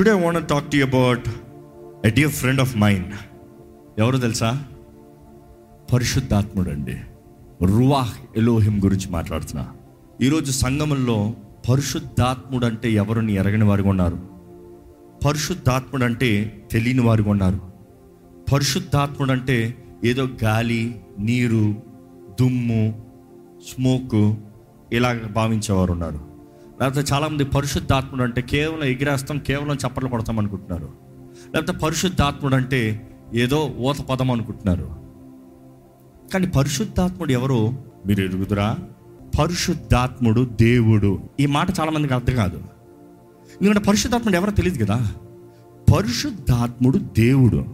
Today want talk to about a dear friend of mind ఎవరు తెలుసా? పరిశుద్ధాత్ముడు అండి రువాహ్ ఎలోహిం గురించి మాట్లాడుతున్నా. ఈరోజు సంగమంలో పరిశుద్ధాత్ముడు అంటే ఎవరిని ఎరగని వారిగా ఉన్నారు పరిశుద్ధాత్ముడు అంటే తెలియని వారిగా ఉన్నారు పరిశుద్ధాత్ముడు అంటే ఏదో గాలి నీరు దుమ్ము స్మోక్ ఇలాగ భావించేవారు ఉన్నారు. లేకపోతే చాలామంది పరిశుద్ధాత్ముడు అంటే కేవలం ఎగిరేస్తాం కేవలం చప్పట్లు కొడతాం అనుకుంటున్నారు. లేకపోతే పరిశుద్ధాత్ముడు అంటే ఏదో ఊత పదం అనుకుంటున్నారు. కానీ పరిశుద్ధాత్ముడు ఎవరు? మీరు ఎరుగుదురా? పరిశుద్ధాత్ముడు దేవుడు. ఈ మాట చాలామందికి అర్థం కాదు. ఎందుకంటే పరిశుద్ధాత్ముడు ఎవరో తెలియదు కదా. పరిశుద్ధాత్ముడు దేవుడు.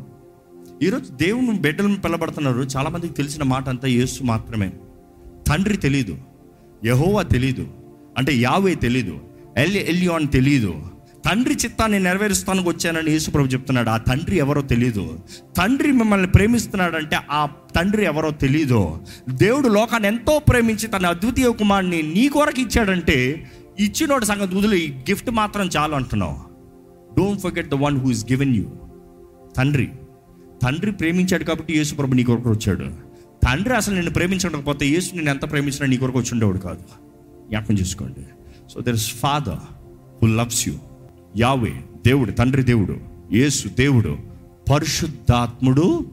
ఈరోజు దేవుని బిడ్డలను పిల్లబడుతున్నారు చాలామందికి తెలిసిన మాట అంతా యేసు మాత్రమే. తండ్రి తెలీదు. యహోవా తెలీదు. అంటే యావే తెలీదు. ఎల్ ఎల్యోన్ తెలీదు. తండ్రి చిత్తాన్ని నెరవేరుస్తానికి వచ్చానని యేసుప్రభు చెప్తున్నాడు. ఆ తండ్రి ఎవరో తెలీదు. తండ్రి మిమ్మల్ని ప్రేమిస్తున్నాడంటే ఆ తండ్రి ఎవరో తెలీదు. దేవుడు లోకాన్ని ఎంతో ప్రేమించి తన అద్వితీయ కుమారుని నీ కొరకు ఇచ్చాడంటే ఇచ్చినోడు సంగతి వదిలి గిఫ్ట్ మాత్రం చాలు అంటున్నావు. Don't forget the one who is given you తండ్రి. తండ్రి ప్రేమించాడు కాబట్టి యేసుప్రభు నీ కొరకు వచ్చాడు. తండ్రి అసలు నిన్ను ప్రేమించకపోతే యేసు నేను ఎంత ప్రేమించినా నీ కొరకు వచ్చి ఉండేవాడు కాదు. జ్ఞాపకం చేసుకోండి. So there is father who loves you Yahweh దేవుడు తండ్రి దేవుడు యేసు దేవుడు పరిశుద్ధాత్ముడు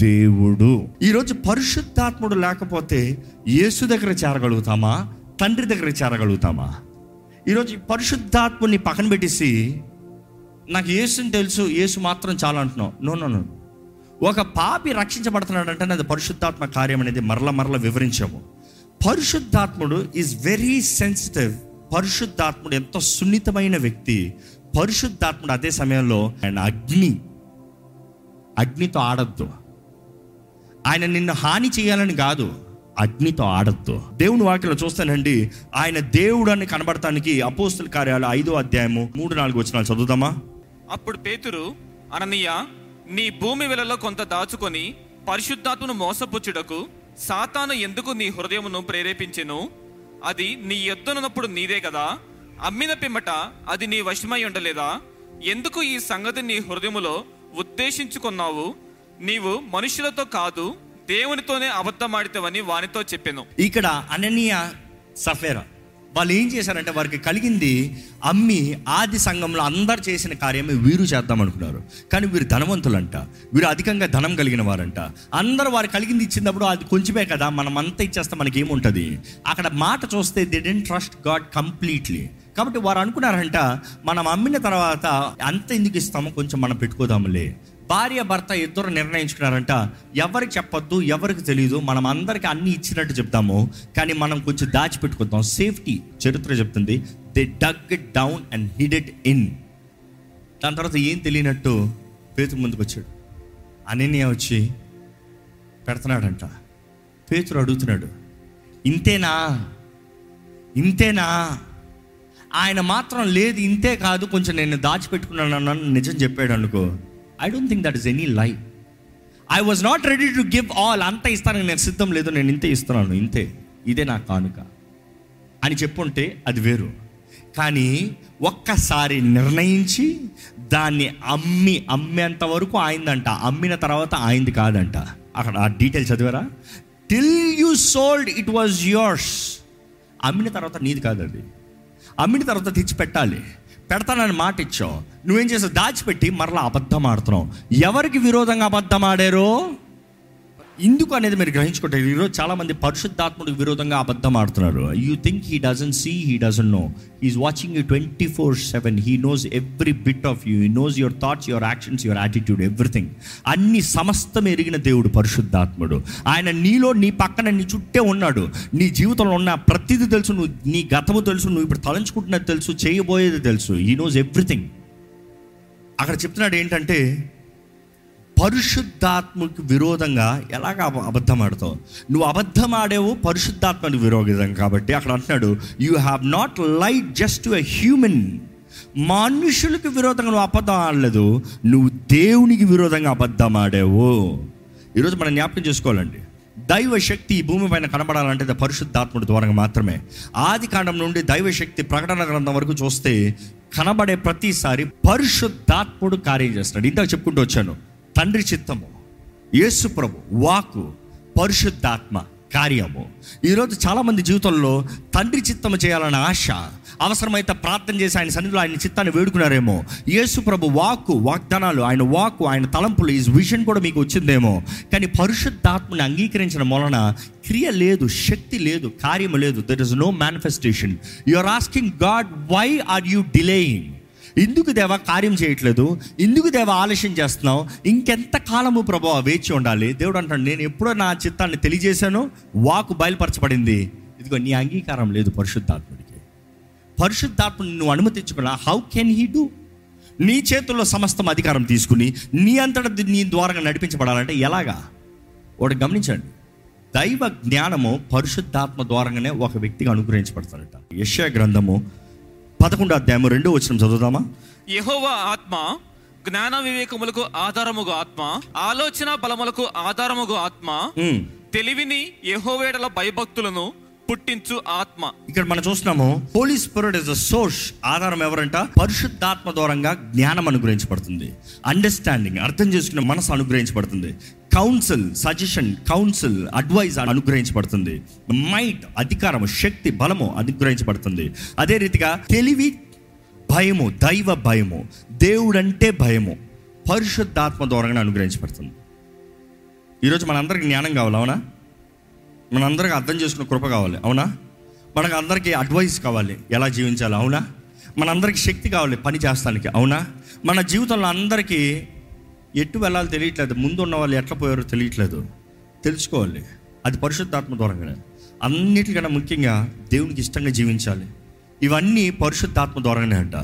దేవుడు. ఈరోజు పరిశుద్ధాత్ముడు లేకపోతే యేసు దగ్గర చేరగలుగుతామా? తండ్రి దగ్గర చేరగలుగుతామా? ఈరోజు పరిశుద్ధాత్ముని పక్కన పెట్టేసి నాకు యేసుని తెలుసు యేసు మాత్రం చాలా అంటున్నావు. నో నో నో ఒక పాపి రక్షించబడుతున్నాడంటే అది పరిశుద్ధాత్మ కార్యం అనేది మరల మరల వివరించాము. పరిశుద్ధాత్ముడు ఈజ్ వెరీ సెన్సిటివ్ పరిశుద్ధాత్ముడు ఎంతో సున్నితమైన వ్యక్తి. పరిశుద్ధాత్ముడు అదే సమయంలో ఆయన అగ్ని. అగ్నితో ఆడద్దు. ఆయన నిన్ను హాని చేయాలని కాదు అగ్నితో ఆడద్దు. దేవుని వాక్యలో చూస్తానండి ఆయన దేవుడు అని కనబడటానికి అపోస్తుల కార్యాలు ఐదో అధ్యాయము మూడు నాలుగు వచ్చిన చదువుదామా? అప్పుడు పేతురు అననీయ నీ భూమి వెలలో కొంత దాచుకొని పరిశుద్ధాత్మను మోసపుచ్చుటకు సాతాను ఎందుకు నీ హృదయమును ప్రేరేపించెను? అది నీ ఎద్దునప్పుడు నీదే కదా? అమ్మిన పిమ్మట అది నీ వశమై ఉండలేదా? ఎందుకు ఈ సంగతి నీ హృదయములో ఉద్దేశించుకున్నావు? నీవు మనుషులతో కాదు దేవునితోనే అబద్ధమాడితవని వానితో చెప్పాను. ఇక్కడ అననీయ సఫేరా. వాళ్ళు ఏం చేశారంటే వారికి కలిగింది అమ్మి ఆది సంఘంలో అందరు చేసిన కార్యమే వీరు చేద్దాం అనుకున్నారు. కానీ వీరు ధనవంతులంట. వీరు అధికంగా ధనం కలిగిన వారంట. అందరూ వారు కలిగింది ఇచ్చినప్పుడు అది కొంచెమే కదా మనం అంతా ఇచ్చేస్తే మనకి ఏముంటుంది అక్కడ మాట చూస్తే they didn't trust God completely కాబట్టి వారు అనుకున్నారంట మనం అమ్మిన తర్వాత అంత ఎందుకు ఇస్తామో కొంచెం మనం పెట్టుకోదాములే. భార్య భర్త ఇద్దరు నిర్ణయించుకున్నారంట. ఎవరికి చెప్పొద్దు ఎవరికి తెలియదు మనం అందరికి అన్ని ఇచ్చినట్టు చెప్తాము. కానీ మనం కొంచెం దాచిపెట్టుకుందాం. సేఫ్టీ చరిత్ర చెప్తుంది. They dug it down and hid it in దాని తర్వాత ఏం తెలియనట్టు పేతురు ముందుకు వచ్చాడు. అనన్య వచ్చి పెడుతున్నాడంట. పేతురు అడుగుతున్నాడు. ఇంతేనా? ఇంతేనా? ఆయన మాత్రం లేదు ఇంతే కాదు కొంచెం నేను దాచిపెట్టుకున్నాను అన్నాను నిజం చెప్పాడు అనుకో. I don't think that is any lie I was not ready to give all అంత ఇస్తాను నేను సిద్ధం లేదు నేను ఇంతే ఇస్తున్నాను ఇంతే. ఇదే నా కానుక. అని చెప్పుంటే అది వేరు. కానీ ఒక్కసారి నిర్ణయించి దాన్ని అమ్మి అమ్మేంత వరకు ఆయిందంట. అమ్మిన తర్వాత ఆయింది కాదంట. అక్కడ ఆ డీటెయిల్స్ చదివారా? Till you sold it was yours అమ్మిన తర్వాత నీది కాదు అది. అమ్మిన తర్వాత తెచ్చి పెట్టాలి పెడతానని మాట ఇచ్చావు. నువ్వేం చేసావు? దాచిపెట్టి మరలా అబద్ధం ఆడుతున్నావు. ఎవరికి విరోధంగా అబద్ధం ఆడారో? ఇందుకు అనేది మీరు గ్రహించుకుంటారు ఈరోజు చాలామంది పరిశుద్ధాత్ముడికి విరోధంగా అబద్ధం ఆడుతున్నారు. You think he doesn't see he doesn't know is watching you twenty four seven he knows every bit of you he knows your thoughts your actions your attitude everything అన్ని సమస్తం ఎరిగిన దేవుడు పరిశుద్ధాత్ముడు. ఆయన నీలో నీ పక్కన నీ చుట్టే ఉన్నాడు. నీ జీవితంలో ఉన్న ప్రతిదీ తెలుసు. నువ్వు నీ గతము తెలుసు. నువ్వు ఇప్పుడు తలంచుకుంటున్నది తెలుసు. చేయబోయేది తెలుసు. హీ నోస్ ఎవ్రీథింగ్ అక్కడ చెప్తున్నాడు ఏంటంటే పరిశుద్ధాత్మకు విరోధంగా ఎలాగ అబద్ధం ఆడతావు నువ్వు అబద్ధం ఆడేవు పరిశుద్ధాత్మకు విరోధం కాబట్టి అక్కడ అంటున్నాడు you have not light just to a human మనుషులకు విరోధంగా నువ్వు అబద్ధం ఆడలేదు నువ్వు దేవునికి విరోధంగా అబద్ధం ఆడావు ఈరోజు మనం జ్ఞాపకం చేసుకోవాలండి. దైవ శక్తి ఈ భూమి పైన కనబడాలంటే పరిశుద్ధాత్ముడి ద్వారా మాత్రమే. ఆది కాండం నుండి దైవ శక్తి ప్రకటన గ్రంథం వరకు చూస్తే కనబడే ప్రతిసారి పరిశుద్ధాత్ముడు కార్యం చేస్తున్నాడు. ఇందాక చెప్పుకుంటూ వచ్చాను. తండ్రి చిత్తము యేసు ప్రభు వాకు పరిశుద్ధాత్మ కార్యము. ఈరోజు చాలామంది జీవితంలో తండ్రి చిత్తము చేయాలన్న ఆశ అవసరమైతే ప్రార్థన చేసి ఆయన సన్నిధిలో ఆయన చిత్తాన్ని వేడుకున్నారేమో. యేసు ప్రభు వాక్కు వాగ్దానాలు ఆయన వాక్కు ఆయన తలంపులు ఈ విజన్ కూడా మీకు వచ్చిందేమో. కానీ పరిశుద్ధాత్మని అంగీకరించిన వలన క్రియ లేదు శక్తి లేదు కార్యము లేదు. There is no manifestation you are asking God why are you delaying ఎందుకు దేవా కార్యం చేయట్లేదు? ఎందుకు దేవా ఆలస్యం చేస్తున్నావు? ఇంకెంత కాలము ప్రభావ వేచి ఉండాలి? దేవుడు అంటాడు నేను ఎప్పుడో నా చిత్తాన్ని తెలియజేశాను వాకు బయలుపరచబడింది. ఇదిగో నీ అంగీకారం లేదు పరిశుద్ధాత్ముడికి. పరిశుద్ధాత్ముడిని నువ్వు అనుమతించుకున్నా హౌ కెన్ హీ డూ నీ చేతుల్లో సమస్తం అధికారం తీసుకుని నీ అంతట నీ ద్వారా నడిపించబడాలంటే ఎలాగా? ఒకటి గమనించండి. దైవ జ్ఞానము పరిశుద్ధాత్మ ద్వారానే ఒక వ్యక్తికి అనుగ్రహించబడతాడట యశ్యా గ్రంథము పదకొండు అధ్యాయము రెండో వచ్చిన చదువుదామా యెహోవా ఆత్మ జ్ఞాన వివేకములకు ఆధారముగు ఆత్మ ఆలోచన బలములకు ఆధారముగు ఆత్మ. తెలివిని యెహోవేడల భయభక్తులను పుట్టించు ఆత్మ. ఇక్కడ మనం చూస్తున్నాము holy spirit is the source ఆధారం ఎవరంట? పరిశుద్ధాత్మ దూరంగా జ్ఞానం అనుగ్రహించబడుతుంది. అండర్స్టాండింగ్ అర్థం చేసుకునే మనసు అనుగ్రహించబడుతుంది. కౌన్సిల్ సజెషన్ కౌన్సిల్ అడ్వైజ్ అనుగ్రహించబడుతుంది. మైట్ అధికారం శక్తి బలము అనుగ్రహించబడుతుంది. అదే రీతిగా తెలివి భయము దైవ భయము దేవుడంటే భయము పరిశుద్ధాత్మ దూరంగా అనుగ్రహించబడుతుంది. ఈరోజు మనందరికి జ్ఞానం కావాలి అవునా? మనందరికీ అర్థం చేసుకున్న కృప కావాలి అవునా? మనకు అందరికీ అడ్వైస్ కావాలి ఎలా జీవించాలి అవునా? మనందరికీ శక్తి కావాలి పని చేస్తానికి అవునా? మన జీవితంలో అందరికీ ఎటు వెళ్ళాలో తెలియట్లేదు ముందు ఉన్న వాళ్ళు ఎట్లా పోయారో తెలియట్లేదు. తెలుసుకోవాలి అది పరిశుద్ధాత్మ ద్వారంగానే. అన్నిటికన్నా ముఖ్యంగా దేవునికి ఇష్టంగా జీవించాలి. ఇవన్నీ పరిశుద్ధాత్మ ద్వారానే అంట.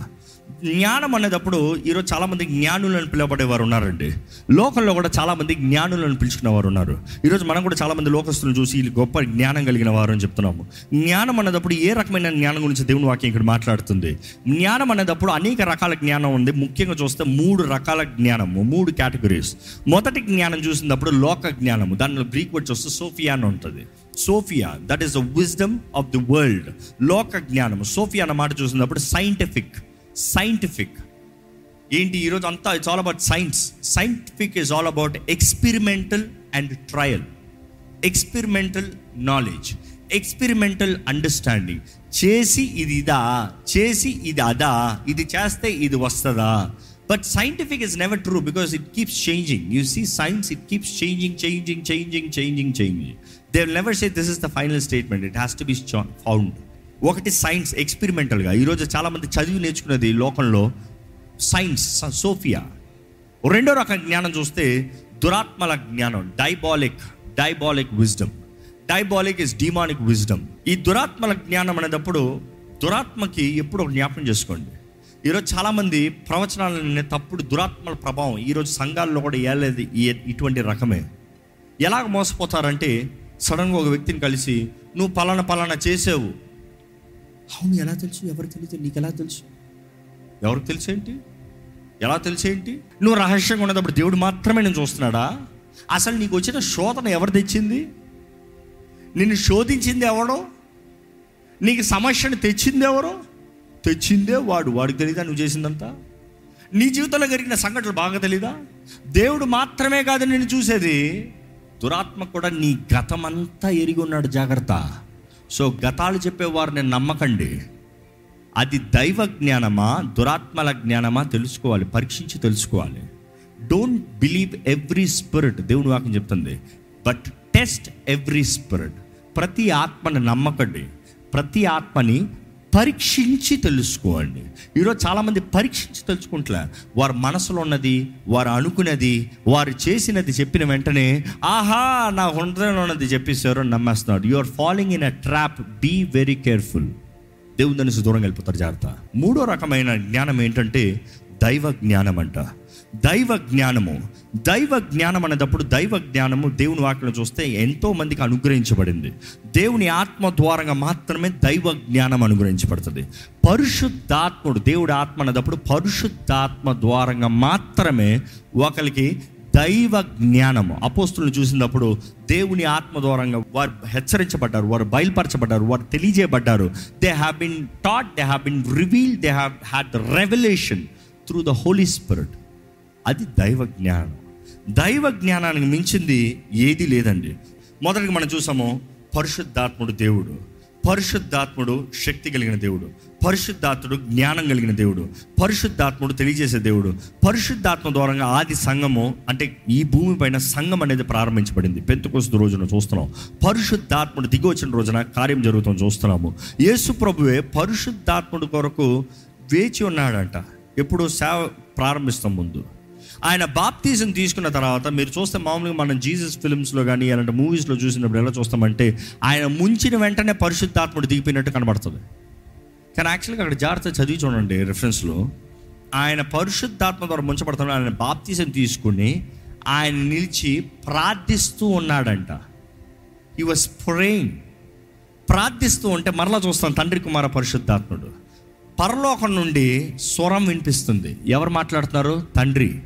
జ్ఞానం అనేటప్పుడు ఈరోజు చాలామంది జ్ఞానులను పిలవబడేవారు ఉన్నారండి. లోకంలో కూడా చాలామంది జ్ఞానులను పిలుచుకునేవారు ఉన్నారు. ఈరోజు మనం కూడా చాలామంది లోకస్తులను చూసి గొప్ప జ్ఞానం కలిగిన వారు అని చెప్తున్నాము. జ్ఞానం అనేటప్పుడు ఏ రకమైన జ్ఞానం గురించి దేవుని వాక్యం ఇక్కడ మాట్లాడుతుంది? జ్ఞానం అనేటప్పుడు అనేక రకాల జ్ఞానం ఉంది. ముఖ్యంగా చూస్తే మూడు రకాల జ్ఞానము మూడు కేటగిరీస్. మొదటి జ్ఞానం చూసినప్పుడు లోక జ్ఞానము. దానిలో గ్రీక్ వర్డ్ చూస్తే సోఫియా అని ఉంటుంది. Sophia that is the wisdom of the world లోక జ్ఞానము. సోఫియా అన్న మాట చూసినప్పుడు సైంటిఫిక్ సైంటిఫిక్ ఏంటి? ఈరోజు అంతా it's all about science scientific is all about experimental and trial experimental knowledge experimental understanding చేసి ఇది ఇదా చేసి ఇది అదా ఇది చేస్తే ఇది వస్తుందా? But scientific is never true because it keeps changing you see science it keeps changing changing changing changing changing they never say this is the final statement it has to be found ఒకటి science ఎక్స్పెరిమెంటల్గా ఈరోజు చాలామంది చదివి నేర్చుకునేది లోకంలో science Sophia. రెండో రకం జ్ఞానం చూస్తే దురాత్మల జ్ఞానం diabolic diabolic wisdom. Diabolic is demonic wisdom. ఈ దురాత్మల జ్ఞానం అనేటప్పుడు దురాత్మకి ఎప్పుడు ఒక జ్ఞాపకం చేసుకోండి. ఈరోజు చాలామంది ప్రవచనాలనే తప్పుడు దురాత్మల ప్రభావం ఈరోజు సంఘాల్లో కూడా ఏలేదు ఈ- ఇటువంటి రకమే. ఎలాగ మోసపోతారంటే సడన్గా ఒక వ్యక్తిని కలిసి నువ్వు పలానా పలానా చేసావు అవును ఎలా తెలుసు? ఎవరు తెలియదు? నీకు ఎలా తెలుసు? ఎవరికి తెలిసేంటి ఎలా తెలిసేంటి నువ్వు రహస్యంగా ఉన్నప్పుడు దేవుడు మాత్రమే నేను చూస్తున్నాడా? అసలు నీకు వచ్చిన శోధన ఎవరు తెచ్చింది? నిన్ను శోధించింది ఎవడో నీకు సమస్యను తెచ్చింది ఎవరో? తెచ్చిందే వాడు. వాడికి తెలీదా నువ్వు చేసిందంతా? నీ జీవితంలో జరిగిన సంఘటనలు బాగా తెలీదా? దేవుడు మాత్రమే కాదు నేను చూసేది. దురాత్మ కూడా నీ గతమంతా ఎరిగి ఉన్నాడు. జాగ్రత్త. సో గతాలు చెప్పేవారిని నమ్మకండి. అది దైవ జ్ఞానమా దురాత్మల జ్ఞానమా తెలుసుకోవాలి పరీక్షించి తెలుసుకోవాలి. డోంట్ బిలీవ్ ఎవ్రీ స్పిరిట్ దేవుని వాక్యం చెప్తుంది. బట్ టెస్ట్ ఎవ్రీ స్పిరిట్ ప్రతి ఆత్మని నమ్మకండి. ప్రతి ఆత్మని పరీక్షించి తెలుసుకోండి. ఈరోజు చాలామంది పరీక్షించి తెలుసుకుంటలే. వారి మనసులో ఉన్నది వారు అనుకున్నది వారు చేసినది చెప్పిన వెంటనే ఆహా నా హృదయంలో ఉన్నది చెప్పేశారు అని నమ్మేస్తున్నాడు. You are following in a trap be very careful దేవుని నుంచి దూరం వెళ్ళిపోతారు జాగ్రత్త. మూడో రకమైన జ్ఞానం ఏంటంటే దైవ జ్ఞానం అంట దైవ జ్ఞానము దైవ జ్ఞానం అనేటప్పుడు దైవ జ్ఞానము దేవుని వాక్యం చూస్తే ఎంతో మందికి అనుగ్రహించబడింది. దేవుని ఆత్మ ద్వారంగా మాత్రమే దైవ జ్ఞానం అనుగ్రహించబడుతుంది. పరిశుద్ధాత్ముడు దేవుడి ఆత్మ అనేటప్పుడు పరిశుద్ధాత్మ ద్వారంగా మాత్రమే ఒకరికి దైవ జ్ఞానము. అపోస్తులను చూసినప్పుడు దేవుని ఆత్మ ద్వారంగా వారు హెచ్చరించబడ్డారు వారు బయలుపరచబడ్డారు వారు తెలియజేయబడ్డారు. They have been taught they have been reveal they have had the revelation through the holy spirit అది దైవ జ్ఞానం. దైవ జ్ఞానానికి మించింది ఏది లేదండి. మొదటిగా మనం చూసాము పరిశుద్ధాత్ముడు దేవుడు. పరిశుద్ధాత్ముడు శక్తి కలిగిన దేవుడు. పరిశుద్ధాత్ముడు జ్ఞానం కలిగిన దేవుడు. పరిశుద్ధాత్ముడు తెలియజేసే దేవుడు. పరిశుద్ధాత్మ ద్వారంగా ఆది సంఘము అంటే ఈ భూమి పైన సంఘం అనేది ప్రారంభించబడింది. పెంతుకొస్తు రోజున చూస్తున్నాం. పరిశుద్ధాత్ముడు దిగి వచ్చిన రోజున కార్యం జరుగుతుంది చూస్తున్నాము. యేసు ప్రభువే పరిశుద్ధాత్ముడు కొరకు వేచి ఉన్నాడంట. ఎప్పుడు సేవ ప్రారంభిస్తాం ముందు. ఆయన బాప్తిజం తీసుకున్న తర్వాత మీరు చూస్తే మామూలుగా మనం జీసస్ ఫిల్మ్స్లో కానీ అలాంటి మూవీస్లో చూసినప్పుడు ఎలా చూస్తామంటే ఆయన ముంచిన వెంటనే పరిశుద్ధాత్ముడు దిగిపోయినట్టు కనబడుతుంది. కానీ యాక్చువల్గా అక్కడ జాగ్రత్త చదివి చూడండి రిఫరెన్స్లో ఆయన పరిశుద్ధాత్మ ద్వారా ముంచబడుతున్నాడు ఆయన బాప్తిజం తీసుకుని ఆయన నిలిచి ప్రార్థిస్తూ ఉన్నాడంట. ఈ వాజ్ ప్రేయింగ్ ప్రార్థిస్తూ ఉంటే మరలా చూస్తాం తండ్రి కుమార పరిశుద్ధాత్ముడు. పరలోకం నుండి స్వరం వినిపిస్తుంది. ఎవరు మాట్లాడుతున్నారు? తండ్రి.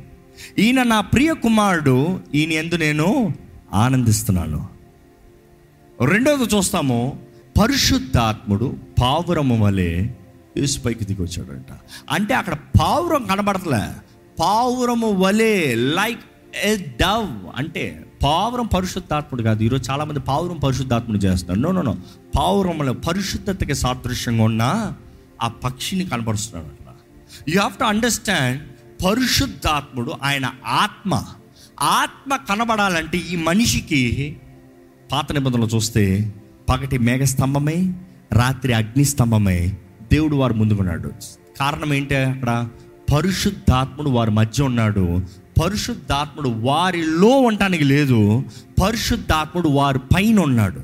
ఈయన నా ప్రియ కుమారుడు ఈయన ఎందు నేను ఆనందిస్తున్నాను. రెండవది చూస్తాము పరిశుద్ధాత్ముడు పావురము వలె యేసుపైకి దిగి వచ్చాడంట. అంటే అక్కడ పావురం కనబడతలే. పావురము వలె లైక్ ఎ డవ్ అంటే పావురం పరిశుద్ధాత్ముడు కాదు. ఈరోజు చాలామంది పావురం పరిశుద్ధాత్ముడు చేస్తున్నారు. నో నో నో పావురం పరిశుద్ధతకి సాదృశ్యంగా ఉన్న ఆ పక్షిని కనపరుస్తున్నాడు అట్లా యూ హ్యావ్ టు అండర్స్టాండ్ పరిశుద్ధాత్ముడు ఆయన ఆత్మ ఆత్మ కనబడాలంటే ఈ మనిషికి పాత నిబంధనలు చూస్తే పగటి మేఘస్తంభమే రాత్రి అగ్నిస్తంభమే. దేవుడు వారు ముందుకున్నాడు కారణం ఏంటి అక్కడ? పరిశుద్ధాత్ముడు వారి మధ్య ఉన్నాడు. పరిశుద్ధాత్ముడు వారిలో ఉండటానికి లేదు. పరిశుద్ధాత్ముడు వారి పైన ఉన్నాడు.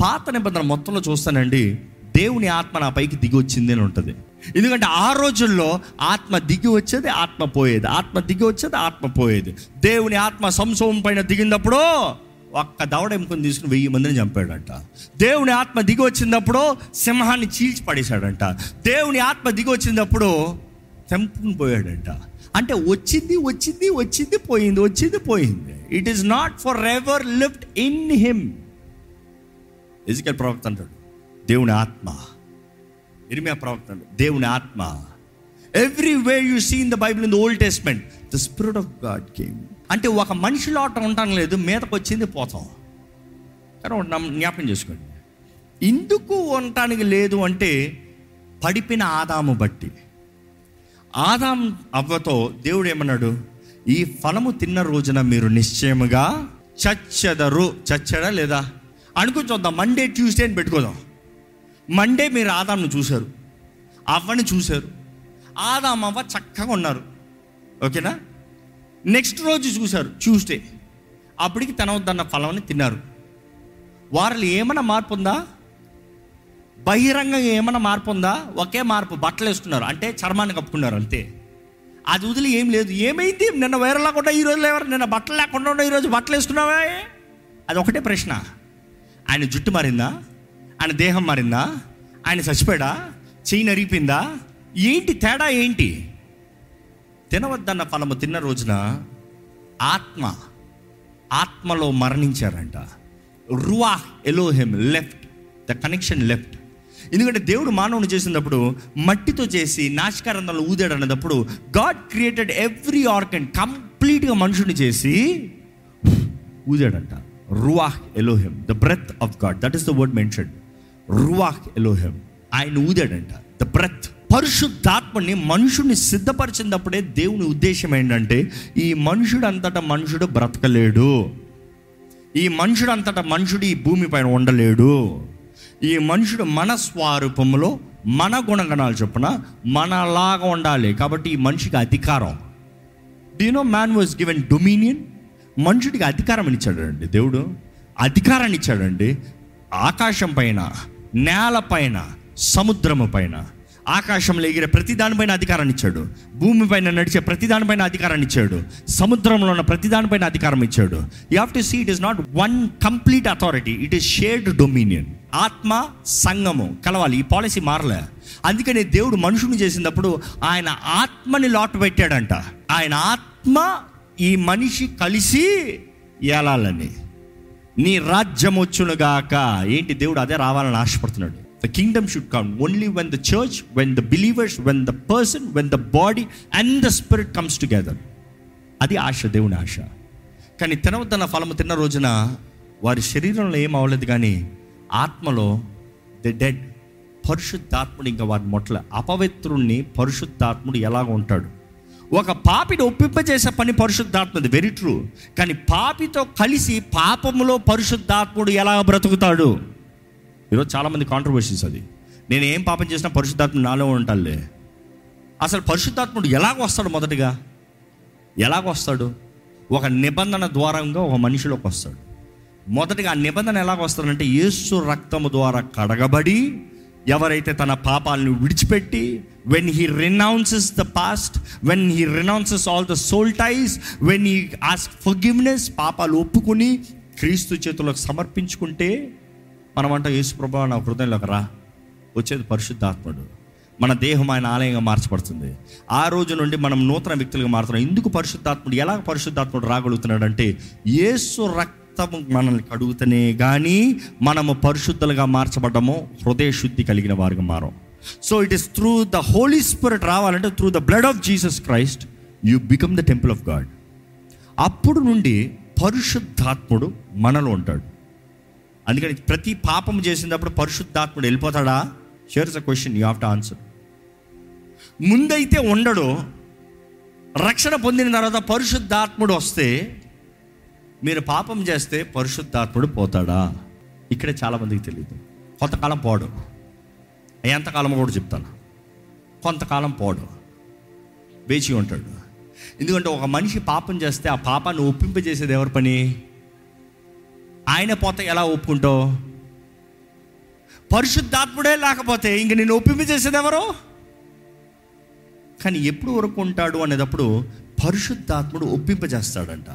పాత నిబంధన మొత్తంలో చూస్తానండి దేవుని ఆత్మ నా పైకి దిగి వచ్చింది అని ఉంటుంది. ఎందుకంటే ఆ రోజుల్లో ఆత్మ దిగి వచ్చేది ఆత్మ పోయేది. ఆత్మ దిగి వచ్చేది ఆత్మ పోయేది. దేవుని ఆత్మ సంసోమం పైన దిగినప్పుడు ఒక్క దవడ ఎముకొని తీసుకుని వెయ్యి మందిని చంపాడంట. దేవుని ఆత్మ దిగి వచ్చినప్పుడు సింహాన్ని చీల్చి పడేశాడంట. దేవుని ఆత్మ దిగి వచ్చినప్పుడు తెంపుకుని పోయాడంట. అంటే వచ్చింది వచ్చింది వచ్చింది పోయింది వచ్చింది పోయింది. It is not forever left in him Ezekiel ప్రవక్త అంటాడు దేవుని ఆత్మ ఇరిమియా ప్రవక్త దేవుని ఆత్మ every way you see in the Bible in the Old Testament the spirit of God came అంటే ఒక మనిషిలో ఆట ఉండటం లేదు మీదకు వచ్చింది పోతాం కానీ నమ్మ- జ్ఞాపకం చేసుకోండి ఎందుకు ఉండటానికి లేదు అంటే పడిపిన ఆదాము బట్టి ఆదాం అవ్వతో దేవుడు ఏమన్నాడు ఈ ఫలము తిన్న రోజున మీరు నిశ్చయముగా చచ్చెదరు చచ్చడా లేదా? అనుకుని చూద్దాం మండే ట్యూస్డే అని పెట్టుకోదాం. మండే మీరు ఆదాంను చూశారు. అవ్వని చూశారు. ఆదాం అవ్వ చక్కగా ఉన్నారు. ఓకేనా? నెక్స్ట్ రోజు చూశారు ట్యూస్డే అప్పటికి తినవద్దన్న ఫలాన్ని తిన్నారు. వారిలో ఏమైనా మార్పు ఉందా? బహిరంగంగా ఏమైనా మార్పు ఉందా? ఒకే మార్పు బట్టలు వేసుకున్నారు. అంటే చర్మాన్ని కప్పుకున్నారు అంతే. అది వదిలి ఏం లేదు. ఏమైంది? నిన్న వైరల్ లేకుండా ఈ రోజు ఎవరు నిన్న బట్టలు లేకుండా ఉన్న ఈరోజు బట్టలు వేసుకున్నావా? అది ఒకటే ప్రశ్న. ఆయన జుట్టు మారిందా? ఆయన దేహం మారిందా? ఆయన చచ్చిపోయాడా? చెయ్యి నరిగిపోయిందా? ఏంటి తేడా ఏంటి? తినవద్దన్న ఫలము తిన్న రోజున ఆత్మ ఆత్మలో మరణించారంట. Ruach Elohim left the connection left. ఎందుకంటే దేవుడు మానవుని చేసినప్పుడు మట్టితో చేసి నాశకారంధంలో ఊదాడు అన్నప్పుడు గాడ్ క్రియేటెడ్ ఎవ్రీ ఆర్గన్ కంప్లీట్గా మనుషుని చేసి ఊదాడంట. Ruach Elohim the breath of God. That is the word mention ruach Elohim ఆయన ఊదాడంట. ద బ్రెత్ పరిశుద్ధాత్మని మనుషుడిని సిద్ధపరిచినప్పుడే దేవుని ఉద్దేశం ఏంటంటే ఈ మనుషుడు అంతటా మనుషుడు బ్రతకలేడు. ఈ మనుషుడు అంతటా మనుషుడు ఈ భూమి పైన ఉండలేడు. ఈ మనుషుడు మన స్వరూపంలో మన గుణగణాలు చొప్పున మనలాగా ఉండాలి. కాబట్టి ఈ మనిషికి అధికారం. డీనో మ్యాన్ వాజ్ గివెన్ డొమినియన్ మనుషుడికి అధికారం ఇచ్చాడండి దేవుడు. అధికారాన్ని ఇచ్చాడండి. ఆకాశం పైన. నేల పైన సముద్రము పైన ఆకాశంలో ఎగిరే ప్రతి దానిపైన అధికారాన్ని ఇచ్చాడు. భూమి పైన నడిచే ప్రతి దానిపైన అధికారాన్ని ఇచ్చాడు. సముద్రంలో ఉన్న ప్రతి దానిపైన అధికారం ఇచ్చాడు. You have to see it is not one complete authority it is shared dominion ఆత్మ సంఘము కలవాలి. ఈ పాలసీ మారలే. అందుకనే దేవుడు మనుషుని చేసినప్పుడు ఆయన ఆత్మని లాట్ పెట్టాడంట. ఆయన ఆత్మ ఈ మనిషి కలిసి ఏలాలని. నీ రాజ్యం వచ్చునుగాక. ఏంటి దేవుడు అదే రావాలని ఆశపడుతున్నాడు? The kingdom should come only when the church when the believers when the person when the body and the spirit comes together అది ఆశ దేవుని ఆశ. కానీ తినవద్దన్న ఫలము తిన్న రోజున వారి శరీరంలో ఏం అవ్వలేదు కానీ ఆత్మలో ద డెడ్ పరిశుద్ధాత్ముడు ఇంకా వారి మొట్ల అపవిత్రుణ్ణి పరిశుద్ధాత్ముడు ఎలాగ ఉంటాడు. ఒక పాపిని ఒప్పింపజేసే పని పరిశుద్ధాత్మది వెరీ ట్రూ కానీ పాపితో కలిసి పాపములో పరిశుద్ధాత్ముడు ఎలా బ్రతుకుతాడు? ఈరోజు చాలామంది కాంట్రవర్సీస్ అది. నేను ఏం పాపం చేసినా పరిశుద్ధాత్ముడు నాలో ఉంటాలే అసలు పరిశుద్ధాత్ముడు ఎలాగ వస్తాడు మొదటిగా? ఎలాగ వస్తాడు? ఒక నిబంధన ద్వారంగా ఒక మనిషిలోకి వస్తాడు. మొదటిగా ఆ నిబంధన ఎలాగ వస్తాడంటే యేసు రక్తము ద్వారా కడగబడి ఎవరైతే తన పాపాలను విడిచిపెట్టి when he renounces the past when he renounces all the soul ties when he ask forgiveness పాపాలు ఒప్పుకుని క్రీస్తు చేతులకు సమర్పించుకుంటే మనమంట అంట నా హృదయంలోకి రా. వచ్చేది పరిశుద్ధాత్ముడు. మన దేహం ఆయన ఆలయంగా మార్చబడుతుంది. ఆ రోజు నుండి మనం నూతన వ్యక్తులుగా మారుతున్నాం. ఎందుకు పరిశుద్ధాత్ముడు ఎలా పరిశుద్ధాత్ముడు రాగలుగుతున్నాడంటే యేసు రక్త రక్తము మనల్ని కడుగుతనే కానీ మనము పరిశుద్ధులుగా మార్చబడము హృదయ శుద్ధి కలిగిన వారుగా మారం so it is through the holy spirit రావాలంటే through the blood of Jesus Christ you become the temple of God అప్పుడు నుండి పరిశుద్ధాత్ముడు మనలో ఉంటాడు. అందుకని ప్రతి పాపం చేసినప్పుడు పరిశుద్ధాత్ముడు వెళ్ళిపోతాడా? There's a question you have to answer ముందైతే ఉండడు రక్షణ పొందిన తర్వాత పరిశుద్ధాత్ముడు వస్తే మీరు పాపం చేస్తే పరిశుద్ధాత్ముడు పోతాడా? ఇక్కడే చాలామందికి తెలియదు కొంతకాలం పోడు. ఎంతకాలం కూడా చెప్తాను. కొంతకాలం పోడు. వేచి ఉంటాడు. ఎందుకంటే ఒక మనిషి పాపం చేస్తే ఆ పాపాన్ని ఒప్పింపజేసేది ఎవరి పని? ఆయన పోతే ఎలా ఒప్పుకుంటావు? పరిశుద్ధాత్ముడే లేకపోతే ఇంక నేను ఒప్పింపజేసేది ఎవరు? కానీ ఎప్పుడు వరకు ఉంటాడు అనేటప్పుడు పరిశుద్ధాత్ముడు ఒప్పింపజేస్తాడంట.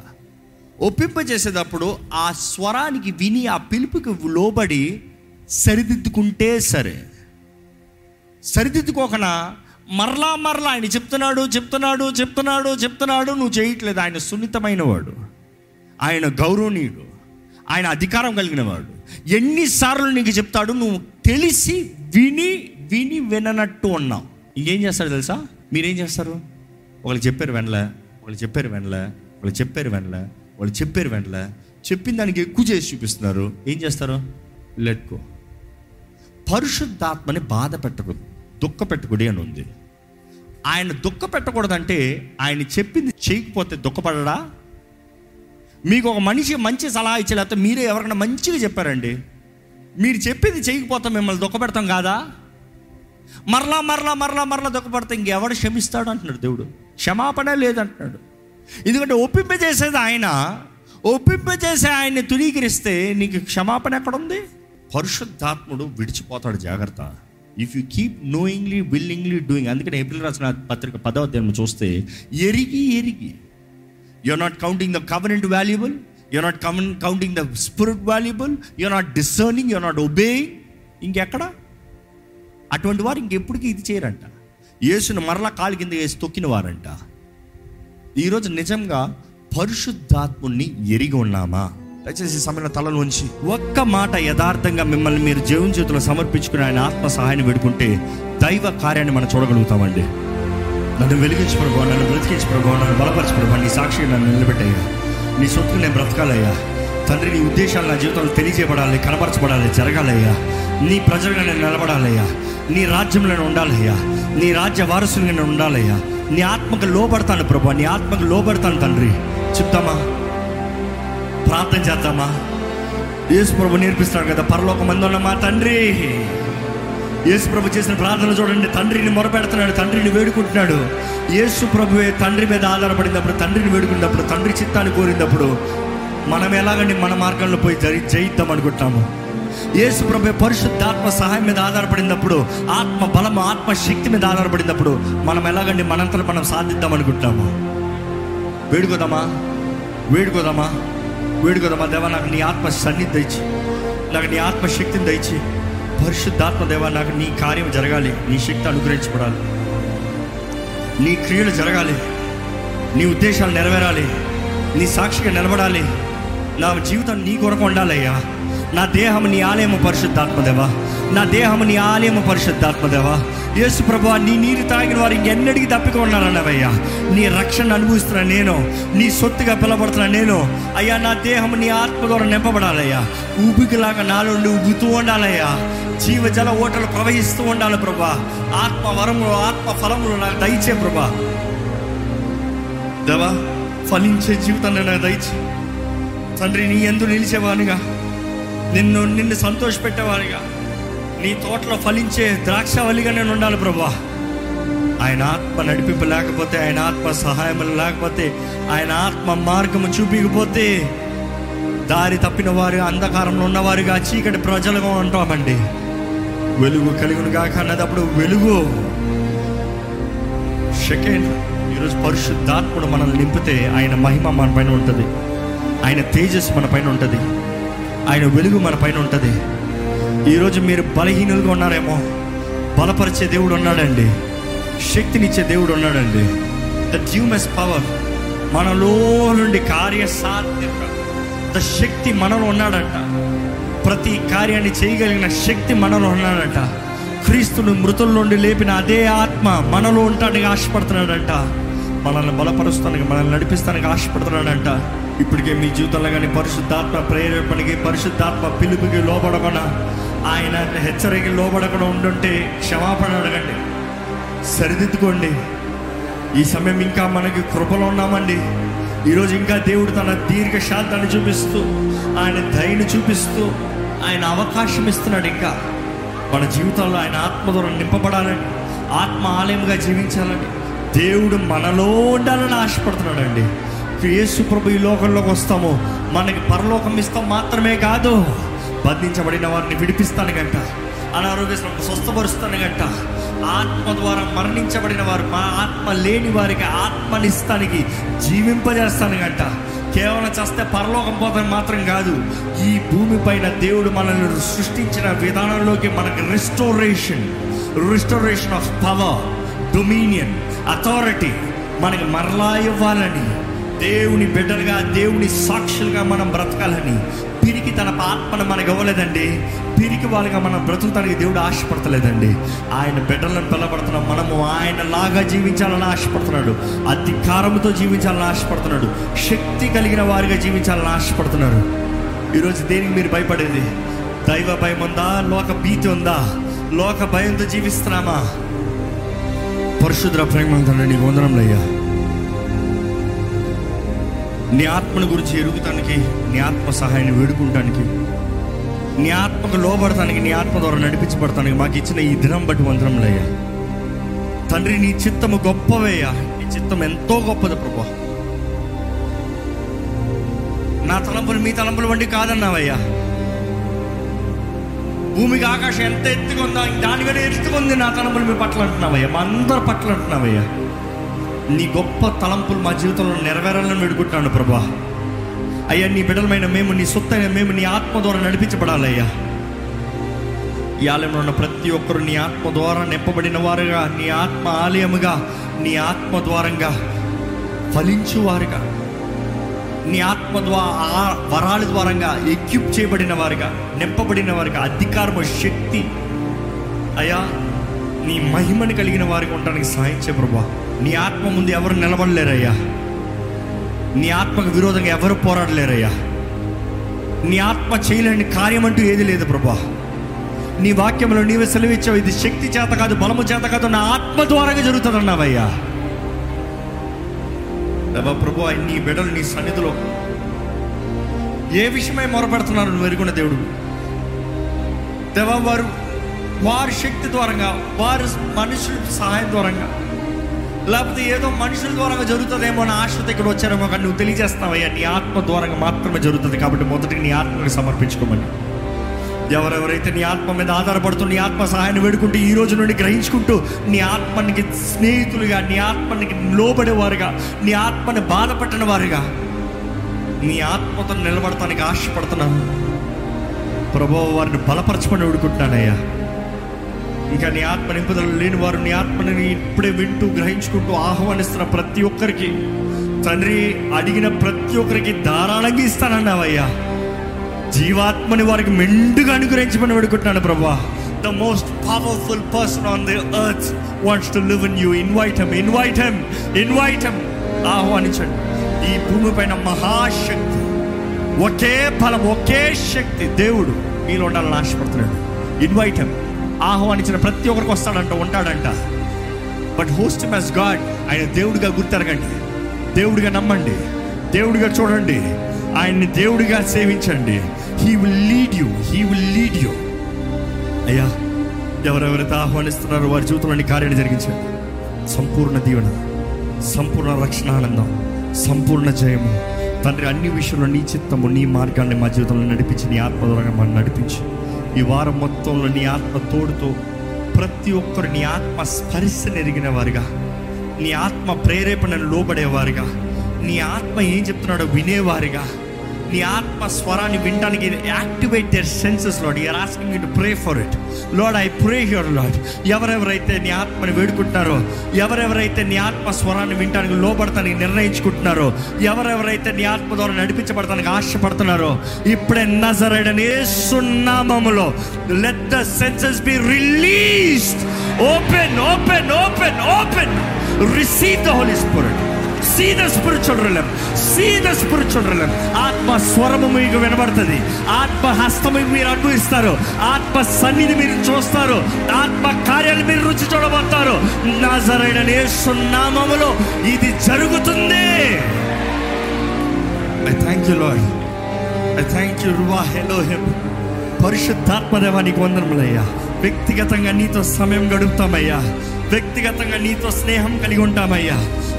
ఒప్పింపజేసేటప్పుడు ఆ స్వరానికి విని ఆ పిలుపుకి లోబడి సరిదిద్దుకుంటే సరే. సరిదిద్దుకోకనా? మరలా మరలా ఆయన చెప్తున్నాడు చెప్తున్నాడు చెప్తున్నాడు చెప్తున్నాడు నువ్వు చేయట్లేదు. ఆయన సున్నితమైన వాడు ఆయన గౌరవనీయుడు. ఆయన అధికారం కలిగిన వాడు ఎన్నిసార్లు నీకు చెప్తాడు నువ్వు తెలిసి విని విని విననట్టు ఉన్నావు. ఇంకేం చేస్తాడు తెలుసా? మీరేం చేస్తారు? ఒకళ్ళు చెప్పారు వెనలే ఒకళ్ళు చెప్పారు వెనలే వాళ్ళు చెప్పారు వెనలే. వాళ్ళు చెప్పారు వెనలే చెప్పిన దానికి ఎక్కువ చేసి చూపిస్తున్నారు. ఏం చేస్తారు? లెట్కో పరిశుద్ధాత్మని బాధ పెట్టకూడదు దుఃఖ పెట్టకూడదు అని ఉంది. ఆయన దుఃఖ పెట్టకూడదంటే ఆయన చెప్పింది చేయకపోతే దుఃఖపడడా? మీకు ఒక మనిషి మంచి సలహా ఇచ్చే లేకపోతే మీరే ఎవరికైనా మంచిగా చెప్పారండి? మీరు చెప్పింది చేయకపోతే మిమ్మల్ని దుఃఖపెడతాం కాదా? మరలా మరలా మరలా మరలా దుఃఖపడితే ఇంకెవడు క్షమిస్తాడు అంటున్నాడు దేవుడు. క్షమాపణ లేదంటున్నాడు. ఎందుకంటే ఒప్పింపజేసేది ఆయన. ఒప్పింపజేసే ఆయన్ని తునీకరిస్తే నీకు క్షమాపణ ఎక్కడుంది? పరిశుద్ధాత్ముడు విడిచిపోతాడు జాగ్రత్త. If you keep knowingly willingly doing అందుకని ఏప్రిల్ రాసిన పత్రిక పదవ అధ్యాయం చూస్తే ఎరిగి ఎరిగి. You're not counting the covenant valuable you're not common counting the spirit valuable you're not discerning you're not obeying ఇంకెక్కడ? అటువంటి వారు ఇంకెప్పటికీ ఇది చేయరంట. యేసును మరలా కాలు కింద వేసి తొక్కిన వారంట ఈరోజు నిజంగా పరిశుద్ధాత్ముణ్ణి ఎరిగి ఉన్నామా? దయచేసి ఈ సమయంలో తలలోంచి ఒక్క మాట యథార్థంగా మిమ్మల్ని మీరు జీవన చేతులు సమర్పించుకుని ఆయన ఆత్మ సహాయాన్ని పెడుకుంటే దైవ కార్యాన్ని మనం చూడగలుగుతామండి. నన్ను వెలిగించి ప్రభావ నన్ను బ్రతికించి ప్రభావ నన్ను బలపరచు నీ సాక్షి నన్ను నిలబెట్టయ్యా. నీ సొత్తు నేను బ్రతకాలయ్యా. తండ్రి నీ ఉద్దేశాలు నా జీవితంలో తెలియజేయబడాలి కనపరచబడాలి జరగాలయ్యా. నీ ప్రజలుగా నేను నిలబడాలయ్యా. నీ రాజ్యంలో ఉండాలయ్యా. నీ రాజ్య వారసులుగా నేను ఉండాలయ్యా. నీ ఆత్మకు లోబడతాను ప్రభా నీ ఆత్మకు లోబడతాను తండ్రి. చెప్తామా? ప్రార్థన చేద్దామా? యేసు ప్రభు నేర్పిస్తాడు కదా పరలోక మందున్న మా తండ్రి. యేసు ప్రభు చేసిన ప్రార్థన చూడండి తండ్రిని మొరపెడుతున్నాడు తండ్రిని వేడుకుంటున్నాడు. యేసు ప్రభువే తండ్రి మీద ఆధారపడినప్పుడు తండ్రిని వేడుకున్నప్పుడు తండ్రి చిత్తాన్ని కోరినప్పుడు మనం ఎలాగండి మన మార్గంలో పోయి జరి జయిద్దాం అనుకుంటాము యేసు ప్రభు పరిశుద్ధాత్మ సహాయం మీద ఆధారపడినప్పుడు ఆత్మ బలము ఆత్మ శక్తి మీద ఆధారపడినప్పుడు మనం ఎలాగండి మనంతరం మనం సాధిద్దాం అనుకుంటాము వేడుకోదామా వేడుకోదామా వేడుకోదామా దేవా నాకు నీ ఆత్మ సన్నిధి దయచి. నాకు నీ ఆత్మ శక్తిని దయచి. పరిశుద్ధాత్మ దేవా నాకు నీ కార్యం జరగాలి. నీ శక్తి అనుగ్రహించబడాలి. నీ క్రియలు జరగాలి. నీ ఉద్దేశాలు నెరవేరాలి. నీ సాక్షిగా నిలబడాలి. నా జీవితం నీ కొరకు ఉండాలయ్యా నా దేహం నీ ఆలయము పరిశుద్ధాత్మదేవా. నా దేహం నీ ఆలయము పరిశుద్ధాత్మదేవా. యేసు ప్రభు నీ నీరు తాగిన వారు ఇంకెన్నడికి తప్పికొన్నారన్నవయ్యా నీ రక్షణ అనుభవిస్తున్న నేను నీ సొత్తుగా పిలబడుతున్న నేను అయ్యా నా దేహం నీ ఆత్మ ద్వారా నింపబడాలయ్యా. ఊపికిలాగా నాలో ఉబ్బుతూ ఉండాలయ్యా. జీవజల ఓటలు ప్రవహిస్తూ ఉండాలి ప్రభా ఆత్మ వరములు ఆత్మ ఫలములు నాకు దయచే ప్రభా దేవా ఫలించే జీవితాన్ని నాకు దయచే. తండ్రి నీ ఎందు నిలిచేవానిగా. నిన్ను నిన్ను సంతోషపెట్టేవానిగా నీ తోటలో ఫలించే ద్రాక్షవల్లిగా నేను ఉండాలి ప్రభా. ఆయన ఆత్మ నడిపింపు లేకపోతే ఆయన ఆత్మ సహాయం లేకపోతే ఆయన ఆత్మ మార్గము చూపించకపోతే దారి తప్పిన వారు అంధకారంలో ఉన్నవారుగా చీకటి ప్రజలుగా ఉంటామండి. వెలుగు కలుగును కాక అన్నదప్పుడు వెలుగు. సెకండ్ ఈరోజు పరిశుద్ధాత్ముడు మనల్ని నింపితే ఆయన మహిమ మన పైన ఉంటుంది. ఆయన తేజస్సు మన పైన ఉంటుంది. ఆయన వెలుగు మన పైన ఉంటుంది. ఈరోజు మీరు బలహీనులుగా ఉన్నారేమో బలపరిచే దేవుడు ఉన్నాడండి. శక్తినిచ్చే దేవుడు ఉన్నాడండి. ద డ్యూమెస్ పవర్ మనలో నుండి కార్యసాధ్యత ద శక్తి మనలో ఉన్నాడంట. ప్రతి కార్యాన్ని చేయగలిగిన శక్తి మనలో ఉన్నాడంట. క్రీస్తును మృతుల నుండి లేపిన అదే ఆత్మ మనలో ఉండటానికి ఆశపడుతున్నాడంట. మనల్ని బలపరుస్తానికి మనల్ని నడిపిస్తానికి ఆశపడుతున్నాడంట. ఇప్పటికే మీ జీవితంలో కానీ పరిశుద్ధాత్మ ప్రేరేపణకి పరిశుద్ధాత్మ పిలుపుకి లోబడకుండా ఆయన హెచ్చరికకి లోబడకుండా ఉండుంటే క్షమాపణ అడగండి. సరిదిద్దుకోండి. ఈ సమయం ఇంకా మనకి కృపలో ఉన్నామండి. ఈరోజు ఇంకా దేవుడు తన దీర్ఘ శాంతాన్ని చూపిస్తూ ఆయన దయని చూపిస్తూ ఆయన అవకాశం ఇస్తున్నాడు ఇంకా. మన జీవితంలో ఆయన ఆత్మ ద్వారా నింపబడాలని ఆత్మ ఆలయంగా జీవించాలని దేవుడు మనలో ఉండాలని ఆశపడుతున్నాడండి. యేసు ప్రభు ఈ లోకంలోకి వస్తాము. మనకి పరలోకం ఇస్తాం మాత్రమే కాదు. బంధించబడిన వారిని విడిపిస్తాను గంట. అనారోగ్య స్వస్థపరుస్తాను గంట. ఆత్మ ద్వారా మరణించబడిన వారు మా ఆత్మ లేని వారికి ఆత్మనిస్తానికి జీవింపజేస్తాను గంట. కేవలం చేస్తే పరలోకం పోతాం మాత్రం కాదు. ఈ భూమిపైన దేవుడు మనల్ని సృష్టించిన విధానంలోకి మనకి restoration restoration of power dominion authority మనకి మరలా ఇవ్వాలని దేవుని బిడ్డలుగా దేవుని సాక్షులుగా మనం బ్రతకాలని. పిరికి తన ఆత్మను మనకు ఇవ్వలేదండి. పిరికి వాళ్ళుగా మనం బ్రతుకుతానికి దేవుడు ఆశపడతలేదండి. ఆయన బిడ్డలను పిల్లబడుతున్నాం మనము ఆయన లాగా జీవించాలని ఆశపడుతున్నాడు. అధికారంతో జీవించాలని ఆశపడుతున్నాడు. శక్తి కలిగిన వారిగా జీవించాలని ఆశపడుతున్నాడు. ఈరోజు దేనికి మీరు భయపడేది? దైవ భయం ఉందా? లోక భీతి ఉందా? లోక భయంతో జీవిస్తున్నామా? పరిశుద్ర ప్రేమ నీకు వందనంలయ్యా నీ ఆత్మను గురించి ఎరుగుతానికి నీ ఆత్మ సహాయాన్ని వేడుకుంటానికి నీ ఆత్మకు లోబడటానికి నీ ఆత్మ ద్వారా నడిపించబడటానికి మాకు ఇచ్చిన ఈ దినం బట్టి వందరంలయ్యా తండ్రి నీ చిత్తము గొప్పవేయా నీ చిత్తం ఎంతో గొప్పది ప్రభా. నా తలంపులు మీ తలంపులు వంటి కాదన్నావయ్యా. భూమికి ఆకాశం ఎంత ఎత్తుకుందా ఉందా ఎత్తుకుంది నా తలంపులు మీ పట్ల అంటున్నావయ్యా. మా అందరి పట్ల అంటున్నావయ్యా. నీ గొప్ప తలంపులు మా జీవితంలో నెరవేరాలని వేడుకుంటున్నాను ప్రభా. అయ్యా నీ బిడ్డలమైన మేము నీ సొత్తైన మేము నీ ఆత్మ ద్వారా నడిపించబడాలయ్యా. ఈ ఆలయంలో ఉన్న ప్రతి ఒక్కరు నీ ఆత్మ ద్వారా నింపబడిన వారుగా నీ ఆత్మ ఆలయముగా నీ ఆత్మ ద్వారంగా ఫలించువారుగా నీ ఆత్మ ద్వారా వరాల ద్వారంగా ఎక్యూప్ చేయబడిన వారుగా నింపబడిన వారుగా అధికారము శక్తి. అయ్యా నీ మహిమని కలిగిన వారికి ఉండడానికి సహాయించే ప్రభా. నీ ఆత్మ ముందు ఎవరు నిలబడలేరయ్యా? నీ ఆత్మకు విరోధంగా ఎవరు పోరాడలేరయ్యా? నీ ఆత్మ చేయలేని కార్యం అంటూ ఏది లేదు ప్రభా. నీ వాక్యంలో నీవే సెలవిచ్చావు ఇది శక్తి చేత కాదు బలము చేత కాదు నా ఆత్మ ద్వారాగా జరుగుతుందన్నావయ్యా. దేవా ప్రభు నీ బిడ్డలు నీ సన్నిధిలో. ఏ విషయమై మొరపెడుతున్నారు నువ్వు ఎరుగున్న దేవుడు? దేవా వారు వారి శక్తి ద్వారంగా వారి మనుషుల సహాయం ద్వారంగా లేకపోతే ఏదో మనుషుల ద్వారంగా జరుగుతుందేమో అని ఆశతో ఇక్కడ వచ్చారేమో కానీ నువ్వు తెలియజేస్తావయ్యా. నీ ఆత్మ ద్వారంగా మాత్రమే జరుగుతుంది కాబట్టి మొదటికి నీ ఆత్మకు సమర్పించుకోమని. ఎవరెవరైతే నీ ఆత్మ మీద ఆధారపడుతూ నీ ఆత్మ సహాయాన్ని వేడుకుంటూ ఈ రోజు నుండి గ్రహించుకుంటూ నీ ఆత్మనికి స్నేహితులుగా నీ ఆత్మనికి లోబడేవారుగా నీ ఆత్మని బాధపట్టిన వారుగా నీ ఆత్మతో నిలబడటానికి ఆశపడుతున్నాను. ప్రభు వారిని బలపరచమని వేడుకుంటున్నానయ్యా. ఇంకా నీ ఆత్మ నింపుదలు లేని వారు నీ ఆత్మని ఇప్పుడే వింటూ గ్రహించుకుంటూ ఆహ్వానిస్తున్న ప్రతి ఒక్కరికి. తండ్రి అడిగిన ప్రతి ఒక్కరికి ధారాళంగా ఇస్తానన్నావయ్యా. జీవాత్మని వారికి మెండుగా అనుగ్రహించమని వేడుకుంటున్నాను ప్రభా the most powerful person on the earth wants to live in you invite him invite him invite him ఆహ్వానించండి. ఈ భూమి పైన మహాశక్తి ఒకే ఫలం ఒకే శక్తి దేవుడు మీలో ఉండాలని ఆశపడుతున్నాడు. ఇన్వైట్ హెమ్ ఆహ్వానించిన ప్రతి ఒక్కరికి వస్తాడంట ఉంటాడంట. బట్ హోస్ట్ మెస్ గాడ్ ఆయన దేవుడిగా గుర్తెరగండి. దేవుడిగా నమ్మండి. దేవుడిగా చూడండి. ఆయన్ని దేవుడిగా సేవించండి. He will lead you he will lead you అయ్యా ఎవరెవరైతే ఆహ్వానిస్తున్నారో వారి జీవితంలోని కార్యాన్ని జరిగించండి. సంపూర్ణ దీవెన సంపూర్ణ రక్షణ ఆనందం సంపూర్ణ జయము. తండ్రి అన్ని విషయంలో నీ చిత్తము నీ మార్గాన్ని మా జీవితంలో నడిపించి నీ ఆత్మ ద్వారా మనం నడిపించి. ఈ వారం మొత్తంలో నీ ఆత్మ తోడుతో ప్రతి ఒక్కరు నీ ఆత్మ స్పర్శ ఎరిగిన వారుగా నీ ఆత్మ ప్రేరేపణను లోబడేవారుగా. నీ ఆత్మ ఏం చెప్తున్నాడో వినేవారుగా. నీ ఆత్మ స్వరాన్ని వినడానికి activate their senses Lord you're asking to pray for it Lord I pray here Lord ఎవరెవరైతే నీ ఆత్మని వేడుకుంటున్నారో ఎవరెవరైతే నీ ఆత్మ స్వరాన్ని వినడానికి లోబడతానికి నిర్ణయించుకుంటున్నారో ఎవరెవరైతే నీ ఆత్మ ద్వారా నడిపించబడతానికి ఆశపడుతున్నారో ఇప్పుడే నజరడని సున్నామములో let the senses be released open open open open receive the holy spirit see the spiritual realm see the spiritual realm ఆత్మ స్వరము మీకు వినబడుతుంది. ఆత్మ హస్తము మీరు అనుభవిస్తారు. ఆత్మ సన్నిధి మీరు చూస్తారు. ఆత్మ కార్యాలు మీరు రుచి చూడబోతారు. నాజరైన నామములో ఇది జరుగుతుంది. I thank you Lord I thank you ruach Elohim పరిశుద్ధాత్మదేవానికి వందనములయ్యా. వ్యక్తిగతంగా నీతో సమయం గడుపుతామయ్యా. వ్యక్తిగతంగా నీతో స్నేహం కలిగి ఉంటామయ్యా.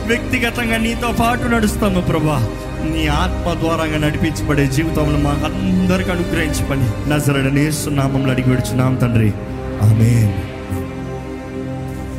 వ్యక్తిగతంగా నీతో పాటు నడుస్తాము ప్రభా. నీ ఆత్మ ద్వారాగా నడిపించబడే జీవితంలో మాకు అందరికీ అనుగ్రహించబడి నజరడ నజరడనేస్తున్నామంలో అడిగి విడుచున్నాం తండ్రి. ఆమేన్.